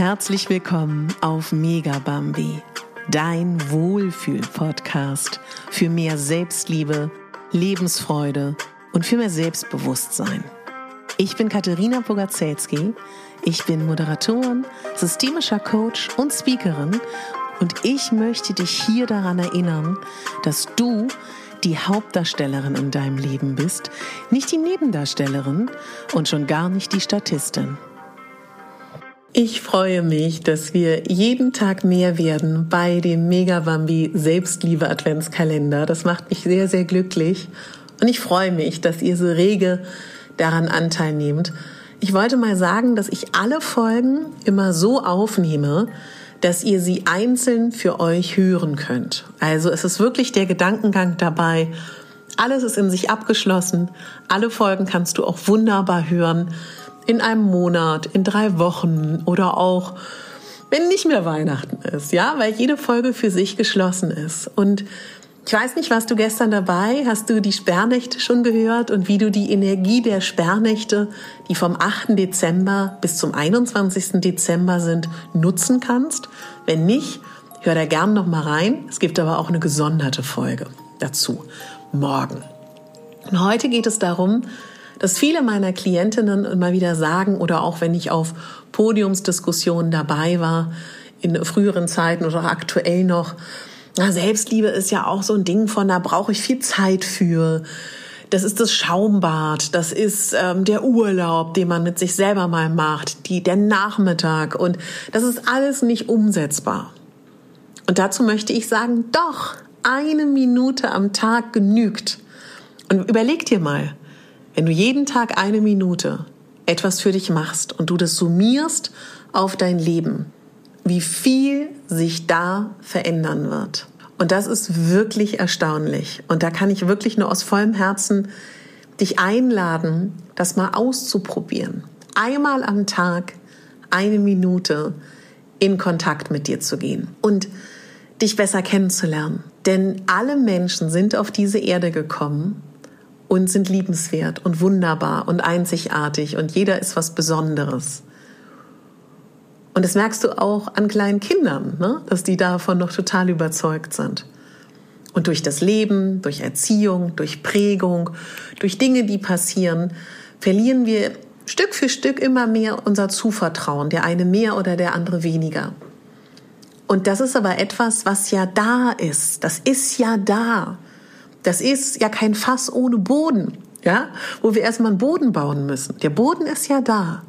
Herzlich willkommen auf Mega Bambi, dein Wohlfühl-Podcast für mehr Selbstliebe, Lebensfreude und für mehr Selbstbewusstsein. Ich bin Katharina Bogacelski, ich bin Moderatorin, systemischer Coach und Speakerin und ich möchte dich hier daran erinnern, dass du die Hauptdarstellerin in deinem Leben bist, nicht die Nebendarstellerin und schon gar nicht die Statistin. Ich freue mich, dass wir jeden Tag mehr werden bei dem Megabambi Selbstliebe Adventskalender. Das macht mich sehr, sehr glücklich. Und ich freue mich, dass ihr so rege daran Anteil nehmt. Ich wollte mal sagen, dass ich alle Folgen immer so aufnehme, dass ihr sie einzeln für euch hören könnt. Also es ist wirklich der Gedankengang dabei. Alles ist in sich abgeschlossen. Alle Folgen kannst du auch wunderbar hören. In einem Monat, in drei Wochen oder auch wenn nicht mehr Weihnachten ist, ja, weil jede Folge für sich geschlossen ist. Und ich weiß nicht, warst du gestern dabei? Hast du die Sperrnächte schon gehört und wie du die Energie der Sperrnächte, die vom 8. Dezember bis zum 21. Dezember sind, nutzen kannst? Wenn nicht, hör da gern noch mal rein. Es gibt aber auch eine gesonderte Folge dazu morgen. Und heute geht es darum, dass viele meiner Klientinnen immer wieder sagen oder auch wenn ich auf Podiumsdiskussionen dabei war in früheren Zeiten oder aktuell noch, na, Selbstliebe ist ja auch so ein Ding von, da brauche ich viel Zeit für. Das ist das Schaumbad, das ist ähm, der Urlaub, den man mit sich selber mal macht, die, der Nachmittag und das ist alles nicht umsetzbar. Und dazu möchte ich sagen, doch, eine Minute am Tag genügt. Und überleg dir mal, wenn du jeden Tag eine Minute etwas für dich machst und du das summierst auf dein Leben, wie viel sich da verändern wird. Und das ist wirklich erstaunlich. Und da kann ich wirklich nur aus vollem Herzen dich einladen, das mal auszuprobieren. Einmal am Tag eine Minute in Kontakt mit dir zu gehen und dich besser kennenzulernen. Denn alle Menschen sind auf diese Erde gekommen und sind liebenswert und wunderbar und einzigartig und jeder ist was Besonderes. Und das merkst du auch an kleinen Kindern, ne? dass die davon noch total überzeugt sind. Und durch das Leben, durch Erziehung, durch Prägung, durch Dinge, die passieren, verlieren wir Stück für Stück immer mehr unser Zuvertrauen, der eine mehr oder der andere weniger. Und das ist aber etwas, was ja da ist. Das ist ja da. Das ist ja kein Fass ohne Boden, ja, wo wir erstmal einen Boden bauen müssen. Der Boden ist ja da.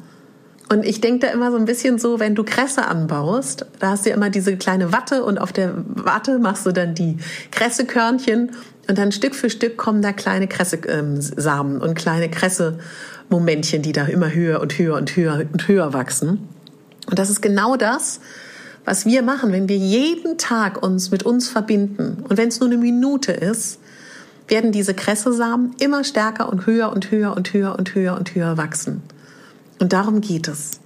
Und ich denke da immer so ein bisschen so, wenn du Kresse anbaust, da hast du ja immer diese kleine Watte und auf der Watte machst du dann die Kressekörnchen und dann Stück für Stück kommen da kleine Kresse-Samen und kleine Kresse-Momentchen, die da immer höher und höher und höher und höher wachsen. Und das ist genau das, was wir machen, wenn wir jeden Tag uns mit uns verbinden. Und wenn es nur eine Minute ist, werden diese Kressesamen immer stärker und höher und höher und höher und höher und höher wachsen. Und darum geht es.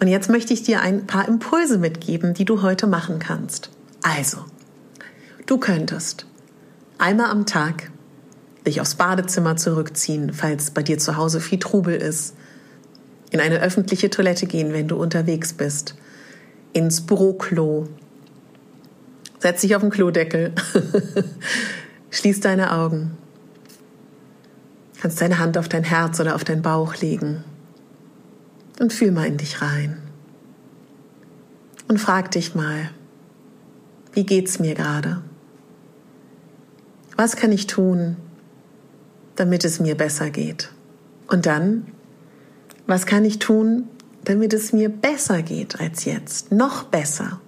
Und jetzt möchte ich dir ein paar Impulse mitgeben, die du heute machen kannst. Also, du könntest einmal am Tag dich aufs Badezimmer zurückziehen, falls bei dir zu Hause viel Trubel ist, in eine öffentliche Toilette gehen, wenn du unterwegs bist, ins Büroklo, setz dich auf den Klodeckel, schließ deine Augen, kannst deine Hand auf dein Herz oder auf deinen Bauch legen und fühl mal in dich rein. Und frag dich mal, wie geht's mir gerade? Was kann ich tun, damit es mir besser geht? Und dann, was kann ich tun, damit es mir besser geht als jetzt? Noch besser.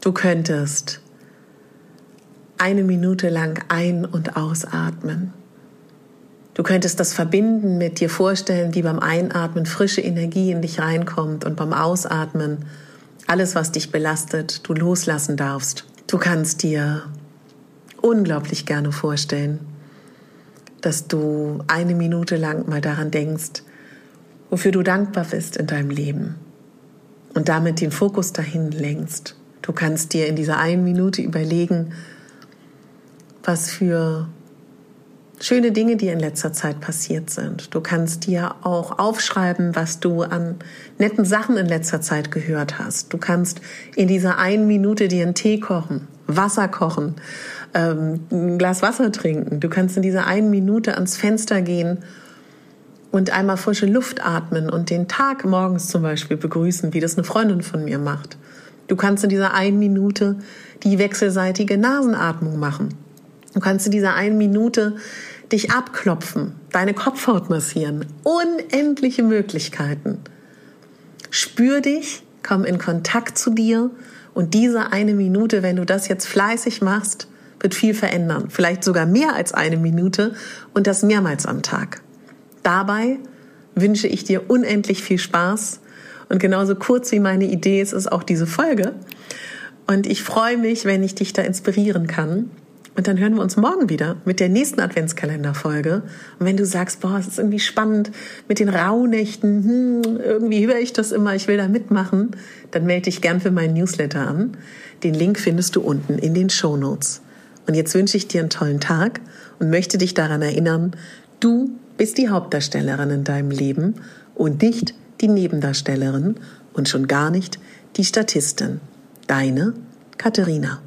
Du könntest eine Minute lang ein- und ausatmen. Du könntest das verbinden mit dir vorstellen, wie beim Einatmen frische Energie in dich reinkommt und beim Ausatmen alles, was dich belastet, du loslassen darfst. Du kannst dir unglaublich gerne vorstellen, dass du eine Minute lang mal daran denkst, wofür du dankbar bist in deinem Leben und damit den Fokus dahin lenkst. Du kannst dir in dieser einen Minute überlegen, was für schöne Dinge, die in letzter Zeit passiert sind. Du kannst dir auch aufschreiben, was du an netten Sachen in letzter Zeit gehört hast. Du kannst in dieser einen Minute dir einen Tee kochen, Wasser kochen, ähm, ein Glas Wasser trinken. Du kannst in dieser einen Minute ans Fenster gehen und einmal frische Luft atmen und den Tag morgens zum Beispiel begrüßen, wie das eine Freundin von mir macht. Du kannst in dieser einen Minute die wechselseitige Nasenatmung machen. Du kannst in dieser einen Minute dich abklopfen, deine Kopfhaut massieren. Unendliche Möglichkeiten. Spür dich, komm in Kontakt zu dir und diese eine Minute, wenn du das jetzt fleißig machst, wird viel verändern. Vielleicht sogar mehr als eine Minute und das mehrmals am Tag. Dabei wünsche ich dir unendlich viel Spaß und genauso kurz wie meine Idee ist, ist auch diese Folge. Und ich freue mich, wenn ich dich da inspirieren kann. Und dann hören wir uns morgen wieder mit der nächsten Adventskalenderfolge. Und wenn du sagst, boah, es ist irgendwie spannend mit den Rauhnächten, hm, irgendwie höre ich das immer, ich will da mitmachen, dann melde dich gern für meinen Newsletter an. Den Link findest du unten in den Show Notes. Und jetzt wünsche ich dir einen tollen Tag und möchte dich daran erinnern, du bist die Hauptdarstellerin in deinem Leben und nicht die Nebendarstellerin und schon gar nicht die Statistin. Deine Katharina.